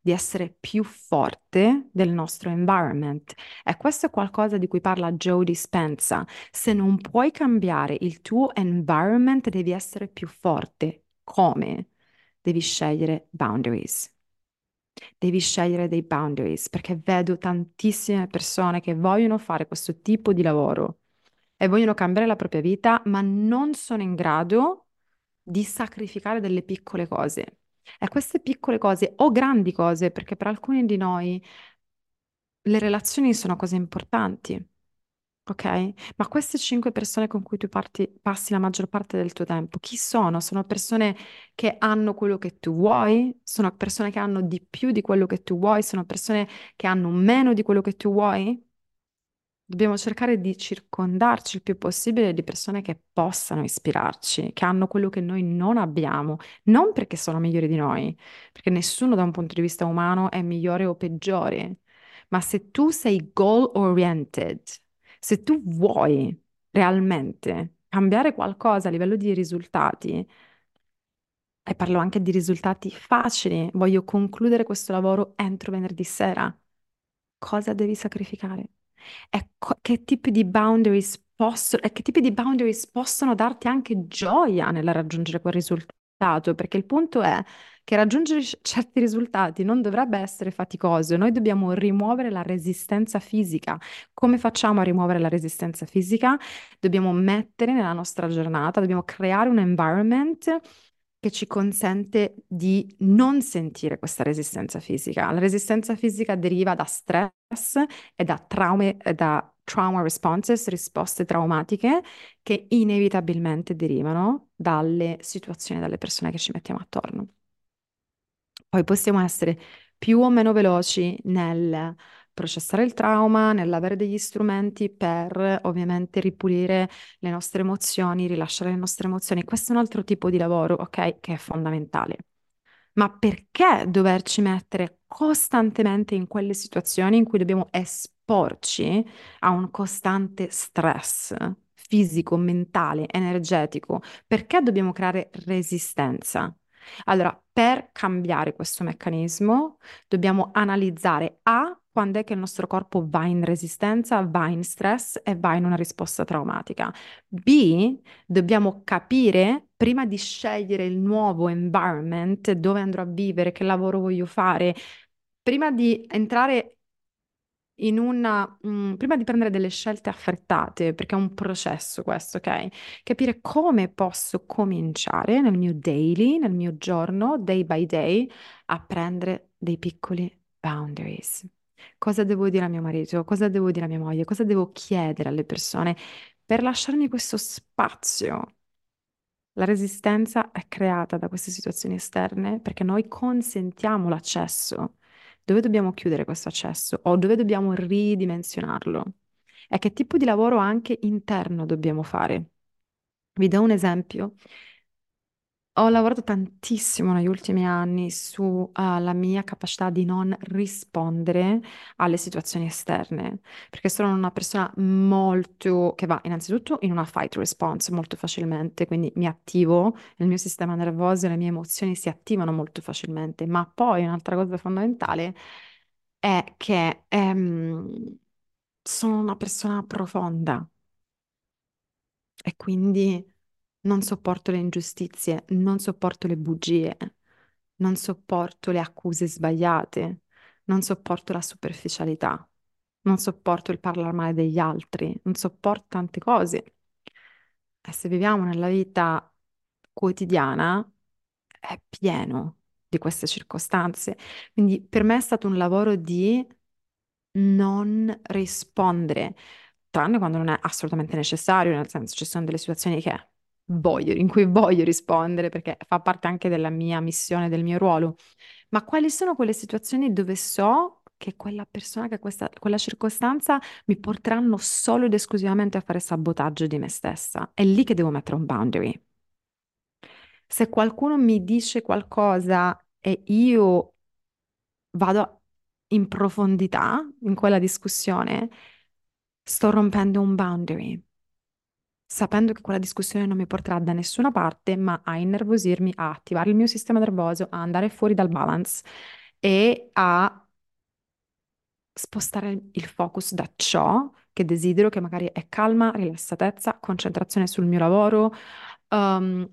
S1: di essere più forte del nostro environment. E questo è qualcosa di cui parla Joe Dispenza. Se non puoi cambiare il tuo environment, devi essere più forte. Come? Devi scegliere boundaries. Devi scegliere dei boundaries perché vedo tantissime persone che vogliono fare questo tipo di lavoro e vogliono cambiare la propria vita, ma non sono in grado di sacrificare delle piccole cose. E queste piccole cose o grandi cose, perché per alcuni di noi le relazioni sono cose importanti, ok? Ma queste cinque persone con cui tu parti- passi la maggior parte del tuo tempo, chi sono? Sono persone che hanno quello che tu vuoi? Sono persone che hanno di più di quello che tu vuoi? Sono persone che hanno meno di quello che tu vuoi? Dobbiamo cercare di circondarci il più possibile di persone che possano ispirarci, che hanno quello che noi non abbiamo, non perché sono migliori di noi, perché nessuno da un punto di vista umano è migliore o peggiore, ma se tu sei goal oriented, se tu vuoi realmente cambiare qualcosa a livello di risultati, e parlo anche di risultati facili, voglio concludere questo lavoro entro venerdì sera, cosa devi sacrificare? E co- che tipi di boundaries possono, e che tipi di boundaries possono darti anche gioia nel raggiungere quel risultato? Perché il punto è che raggiungere certi risultati non dovrebbe essere faticoso, noi dobbiamo rimuovere la resistenza fisica. Come facciamo a rimuovere la resistenza fisica? Dobbiamo mettere nella nostra giornata, dobbiamo creare un environment che ci consente di non sentire questa resistenza fisica. La resistenza fisica deriva da stress e da traumi, e da trauma responses, risposte traumatiche che inevitabilmente derivano dalle situazioni dalle persone che ci mettiamo attorno. Poi possiamo essere più o meno veloci nel processare il trauma, nell'avere degli strumenti per ovviamente ripulire le nostre emozioni, rilasciare le nostre emozioni. Questo è un altro tipo di lavoro, ok, che è fondamentale. Ma perché doverci mettere costantemente in quelle situazioni in cui dobbiamo esporci a un costante stress fisico, mentale, energetico? Perché dobbiamo creare resistenza? Allora, per cambiare questo meccanismo, dobbiamo analizzare A, quando è che il nostro corpo va in resistenza, va in stress e va in una risposta traumatica. B, dobbiamo capire, prima di scegliere il nuovo environment, dove andrò a vivere, che lavoro voglio fare, prima di entrare in una, mm, prima di prendere delle scelte affrettate, perché è un processo questo, ok? Capire come posso cominciare nel mio daily, nel mio giorno, day by day, a prendere dei piccoli boundaries. Cosa devo dire a mio marito? Cosa devo dire a mia moglie? Cosa devo chiedere alle persone per lasciarmi questo spazio? La resistenza è creata da queste situazioni esterne perché noi consentiamo l'accesso. Dove dobbiamo chiudere questo accesso o dove dobbiamo ridimensionarlo? E che tipo di lavoro anche interno dobbiamo fare? Vi do un esempio. Ho lavorato tantissimo negli ultimi anni sulla mia capacità di non rispondere alle situazioni esterne, perché sono una persona molto che va innanzitutto in una fight response molto facilmente, quindi mi attivo, il mio sistema nervoso e le mie emozioni si attivano molto facilmente, ma poi un'altra cosa fondamentale è che ehm, sono una persona profonda. E quindi non sopporto le ingiustizie, non sopporto le bugie, non sopporto le accuse sbagliate, non sopporto la superficialità, non sopporto il parlare male degli altri, non sopporto tante cose. E se viviamo nella vita quotidiana, è pieno di queste circostanze. Quindi per me è stato un lavoro di non rispondere, tranne quando non è assolutamente necessario, nel senso ci sono delle situazioni che voglio, in cui voglio rispondere perché fa parte anche della mia missione, del mio ruolo. Ma quali sono quelle situazioni dove so che quella persona, che questa, quella circostanza mi porteranno solo ed esclusivamente a fare sabotaggio di me stessa? È lì che devo mettere un boundary. Se qualcuno mi dice qualcosa e io vado in profondità in quella discussione, sto rompendo un boundary sapendo che quella discussione non mi porterà da nessuna parte, ma a innervosirmi, a attivare il mio sistema nervoso, a andare fuori dal balance e a spostare il focus da ciò che desidero, che magari è calma, rilassatezza, concentrazione sul mio lavoro, um,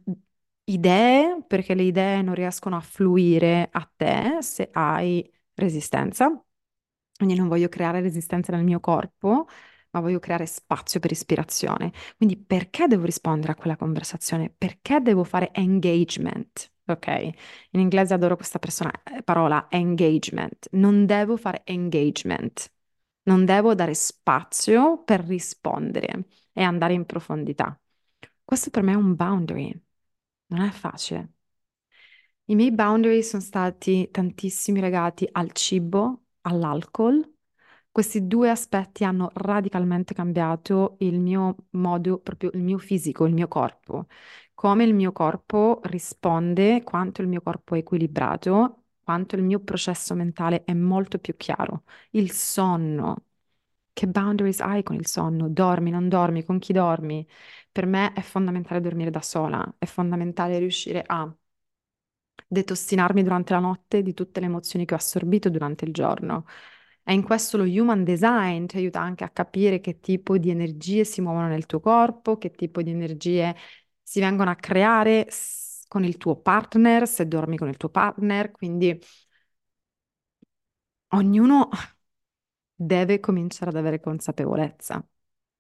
S1: idee, perché le idee non riescono a fluire a te se hai resistenza. Quindi non voglio creare resistenza nel mio corpo, ma voglio creare spazio per ispirazione. Quindi perché devo rispondere a quella conversazione? Perché devo fare engagement? ok? In inglese adoro questa persona, eh, parola engagement. Non devo fare engagement, non devo dare spazio per rispondere e andare in profondità. Questo per me è un boundary, non è facile. I miei boundary sono stati tantissimi legati al cibo, all'alcol. Questi due aspetti hanno radicalmente cambiato il mio modo, proprio il mio fisico, il mio corpo. Come il mio corpo risponde, quanto il mio corpo è equilibrato, quanto il mio processo mentale è molto più chiaro. Il sonno. Che boundaries hai con il sonno? Dormi, non dormi, con chi dormi? Per me è fondamentale dormire da sola, è fondamentale riuscire a detossinarmi durante la notte di tutte le emozioni che ho assorbito durante il giorno. E in questo lo human design ti aiuta anche a capire che tipo di energie si muovono nel tuo corpo, che tipo di energie si vengono a creare con il tuo partner, se dormi con il tuo partner, quindi ognuno deve cominciare ad avere consapevolezza.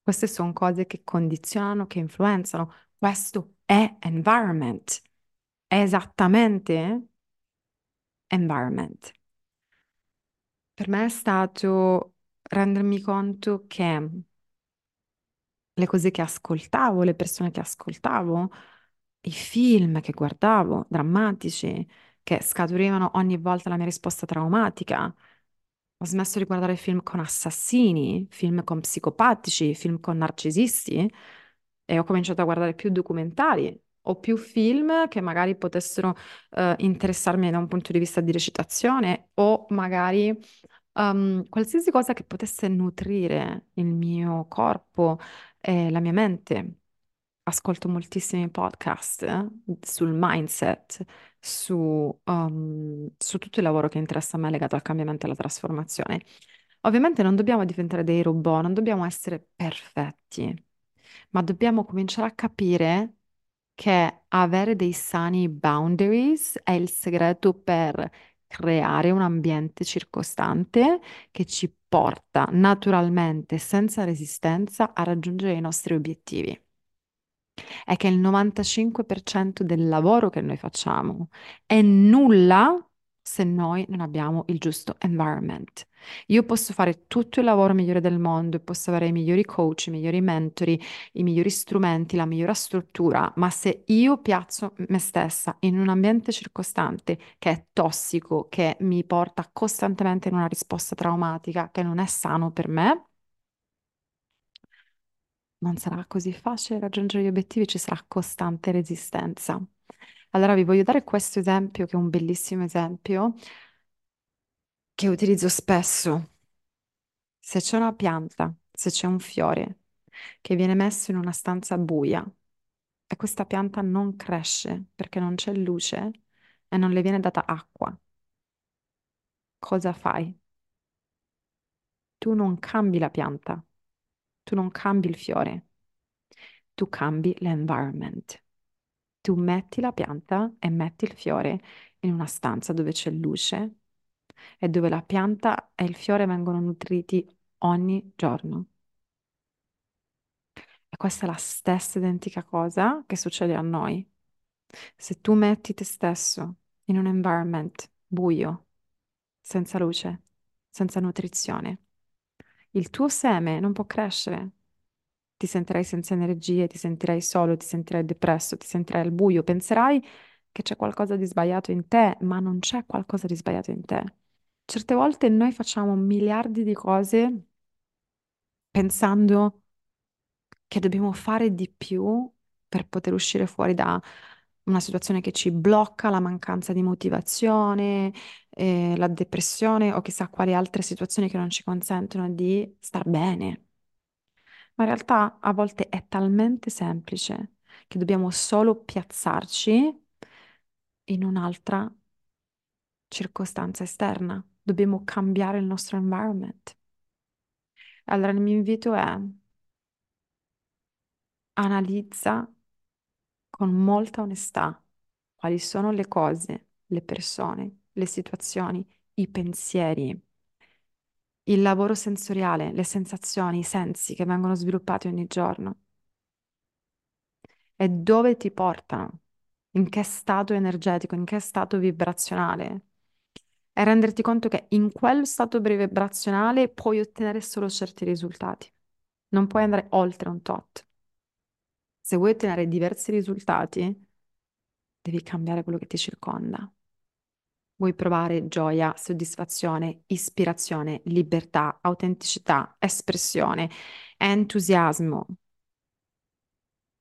S1: Queste sono cose che condizionano, che influenzano. Questo è environment è esattamente environment. Per me è stato rendermi conto che le cose che ascoltavo, le persone che ascoltavo, i film che guardavo, drammatici, che scaturivano ogni volta la mia risposta traumatica. Ho smesso di guardare film con assassini, film con psicopatici, film con narcisisti e ho cominciato a guardare più documentari o più film che magari potessero uh, interessarmi da un punto di vista di recitazione o magari um, qualsiasi cosa che potesse nutrire il mio corpo e la mia mente. Ascolto moltissimi podcast eh, sul mindset, su, um, su tutto il lavoro che interessa a me legato al cambiamento e alla trasformazione. Ovviamente non dobbiamo diventare dei robot, non dobbiamo essere perfetti, ma dobbiamo cominciare a capire che avere dei sani boundaries è il segreto per creare un ambiente circostante che ci porta naturalmente, senza resistenza, a raggiungere i nostri obiettivi. È che il 95% del lavoro che noi facciamo è nulla se noi non abbiamo il giusto environment. Io posso fare tutto il lavoro migliore del mondo, posso avere i migliori coach, i migliori mentori, i migliori strumenti, la migliore struttura, ma se io piazzo me stessa in un ambiente circostante che è tossico, che mi porta costantemente in una risposta traumatica, che non è sano per me, non sarà così facile raggiungere gli obiettivi, ci sarà costante resistenza. Allora vi voglio dare questo esempio, che è un bellissimo esempio, che utilizzo spesso. Se c'è una pianta, se c'è un fiore che viene messo in una stanza buia e questa pianta non cresce perché non c'è luce e non le viene data acqua, cosa fai? Tu non cambi la pianta, tu non cambi il fiore, tu cambi l'environment. Tu metti la pianta e metti il fiore in una stanza dove c'è luce e dove la pianta e il fiore vengono nutriti ogni giorno. E questa è la stessa identica cosa che succede a noi. Se tu metti te stesso in un environment buio, senza luce, senza nutrizione, il tuo seme non può crescere. Ti sentirai senza energie, ti sentirai solo, ti sentirai depresso, ti sentirai al buio, penserai che c'è qualcosa di sbagliato in te, ma non c'è qualcosa di sbagliato in te. Certe volte noi facciamo miliardi di cose pensando che dobbiamo fare di più per poter uscire fuori da una situazione che ci blocca, la mancanza di motivazione, eh, la depressione o chissà quali altre situazioni che non ci consentono di star bene. Ma in realtà a volte è talmente semplice che dobbiamo solo piazzarci in un'altra circostanza esterna. Dobbiamo cambiare il nostro environment. Allora il mio invito è analizza con molta onestà quali sono le cose, le persone, le situazioni, i pensieri, il lavoro sensoriale, le sensazioni, i sensi che vengono sviluppati ogni giorno e dove ti portano in che stato energetico, in che stato vibrazionale. E renderti conto che in quel stato vibrazionale puoi ottenere solo certi risultati. Non puoi andare oltre un tot. Se vuoi ottenere diversi risultati, devi cambiare quello che ti circonda. Vuoi provare gioia, soddisfazione, ispirazione, libertà, autenticità, espressione, entusiasmo.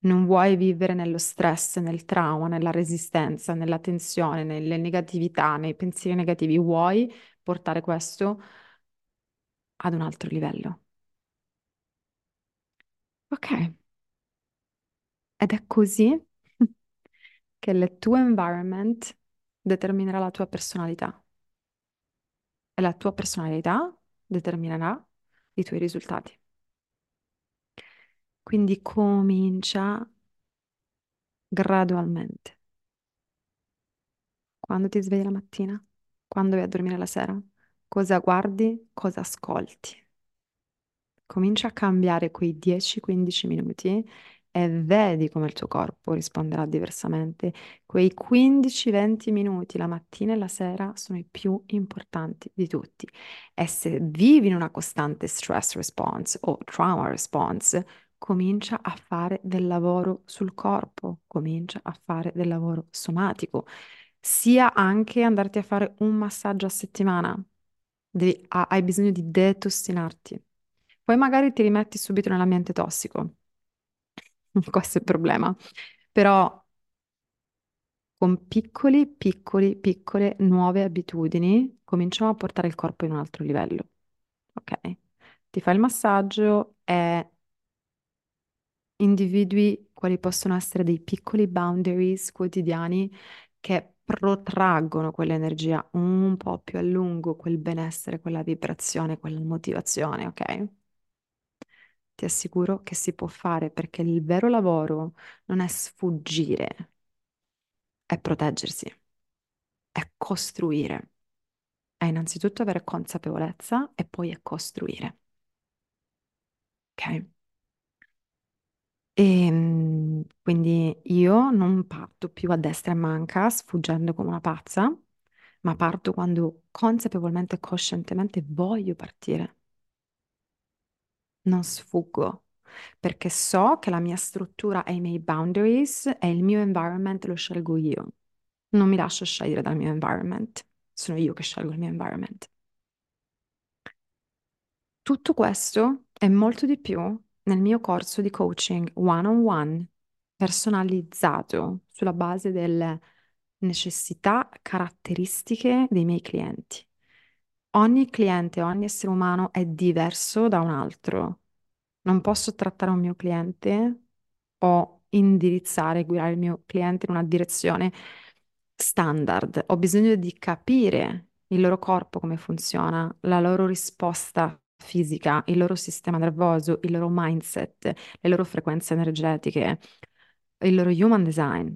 S1: Non vuoi vivere nello stress, nel trauma, nella resistenza, nella tensione, nelle negatività, nei pensieri negativi. Vuoi portare questo ad un altro livello. Ok. Ed è così *laughs* che il tuo environment determinerà la tua personalità e la tua personalità determinerà i tuoi risultati. Quindi comincia gradualmente. Quando ti svegli la mattina, quando vai a dormire la sera, cosa guardi, cosa ascolti. Comincia a cambiare quei 10-15 minuti e vedi come il tuo corpo risponderà diversamente. Quei 15-20 minuti la mattina e la sera sono i più importanti di tutti. E se vivi in una costante stress response o trauma response, comincia a fare del lavoro sul corpo, comincia a fare del lavoro somatico, sia anche andarti a fare un massaggio a settimana. Devi, hai bisogno di detossinarti. Poi magari ti rimetti subito nell'ambiente tossico. *laughs* Questo è il problema. Però con piccoli, piccoli, piccole nuove abitudini cominciamo a portare il corpo in un altro livello. Ok? Ti fai il massaggio e individui quali possono essere dei piccoli boundaries quotidiani che protraggono quell'energia un po' più a lungo, quel benessere, quella vibrazione, quella motivazione, ok? Ti assicuro che si può fare perché il vero lavoro non è sfuggire, è proteggersi, è costruire. È innanzitutto avere consapevolezza e poi è costruire. Ok? E mm, quindi io non parto più a destra e manca, sfuggendo come una pazza, ma parto quando consapevolmente e coscientemente voglio partire. Non sfuggo, perché so che la mia struttura e i miei boundaries e il mio environment lo scelgo io. Non mi lascio scegliere dal mio environment, sono io che scelgo il mio environment. Tutto questo e molto di più nel mio corso di coaching one-on-one personalizzato sulla base delle necessità caratteristiche dei miei clienti. Ogni cliente, ogni essere umano è diverso da un altro. Non posso trattare un mio cliente o indirizzare, guidare il mio cliente in una direzione standard. Ho bisogno di capire il loro corpo come funziona, la loro risposta fisica, il loro sistema nervoso, il loro mindset, le loro frequenze energetiche, il loro human design.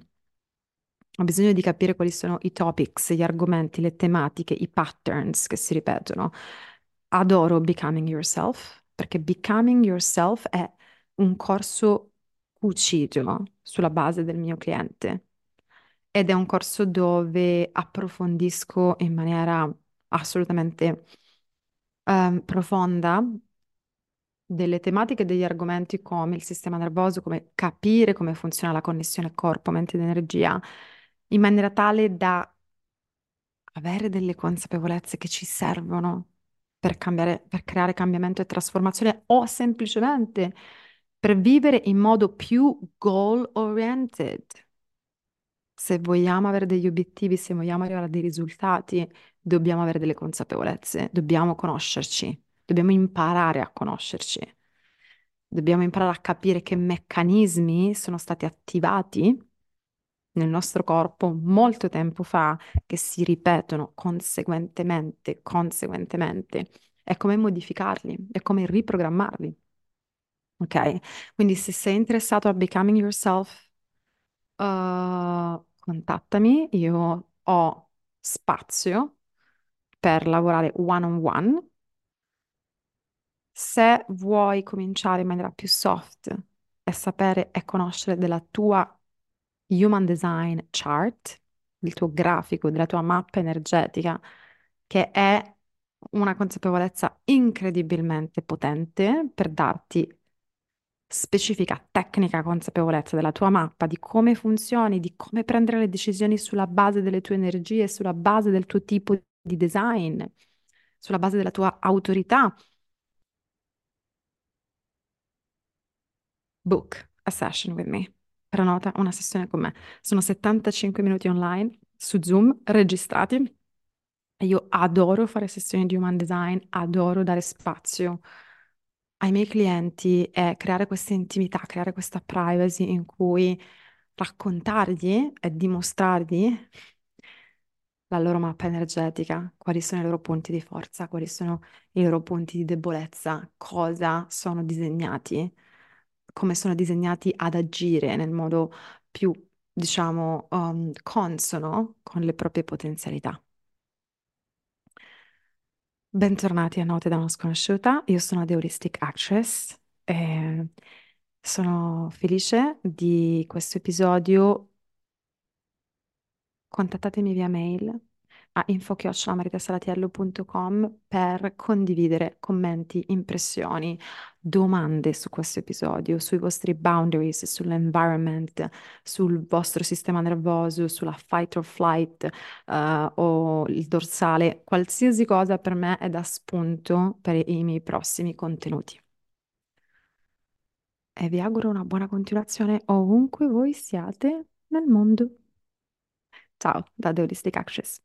S1: Ho bisogno di capire quali sono i topics, gli argomenti, le tematiche, i patterns che si ripetono. Adoro Becoming Yourself perché Becoming Yourself è un corso cucito sulla base del mio cliente ed è un corso dove approfondisco in maniera assolutamente um, profonda delle tematiche e degli argomenti come il sistema nervoso, come capire come funziona la connessione corpo, mente ed energia, in maniera tale da avere delle consapevolezze che ci servono per cambiare, per creare cambiamento e trasformazione o semplicemente per vivere in modo più goal oriented. Se vogliamo avere degli obiettivi, se vogliamo arrivare a dei risultati, dobbiamo avere delle consapevolezze, dobbiamo conoscerci, dobbiamo imparare a conoscerci. Dobbiamo imparare a capire che meccanismi sono stati attivati nel nostro corpo molto tempo fa che si ripetono conseguentemente, conseguentemente. È come modificarli, è come riprogrammarli. Ok? Quindi se sei interessato a Becoming Yourself, uh, contattami, io ho spazio per lavorare one on one. Se vuoi cominciare in maniera più soft e sapere e conoscere della tua Human Design Chart, il tuo grafico della tua mappa energetica, che è una consapevolezza incredibilmente potente per darti specifica tecnica consapevolezza della tua mappa, di come funzioni, di come prendere le decisioni sulla base delle tue energie, sulla base del tuo tipo di design, sulla base della tua autorità. Book a session with me. Prenota una sessione con me. Sono 75 minuti online su Zoom registrati. Io adoro fare sessioni di human design, adoro dare spazio ai miei clienti e creare questa intimità, creare questa privacy in cui raccontargli e dimostrargli la loro mappa energetica, quali sono i loro punti di forza, quali sono i loro punti di debolezza, cosa sono disegnati, come sono disegnati ad agire nel modo più, diciamo, um, consono con le proprie potenzialità. Bentornati a Note da una sconosciuta, io sono The Heuristic Actress e sono felice di questo episodio. Contattatemi via mail a info-maritasalatiello.com per condividere commenti, impressioni, domande su questo episodio, sui vostri boundaries, sull'environment, sul vostro sistema nervoso, sulla fight or flight, eh, o il dorsale, qualsiasi cosa per me è da spunto per i miei prossimi contenuti. E vi auguro una buona continuazione ovunque voi siate nel mondo. Ciao, da The Holistic Actress.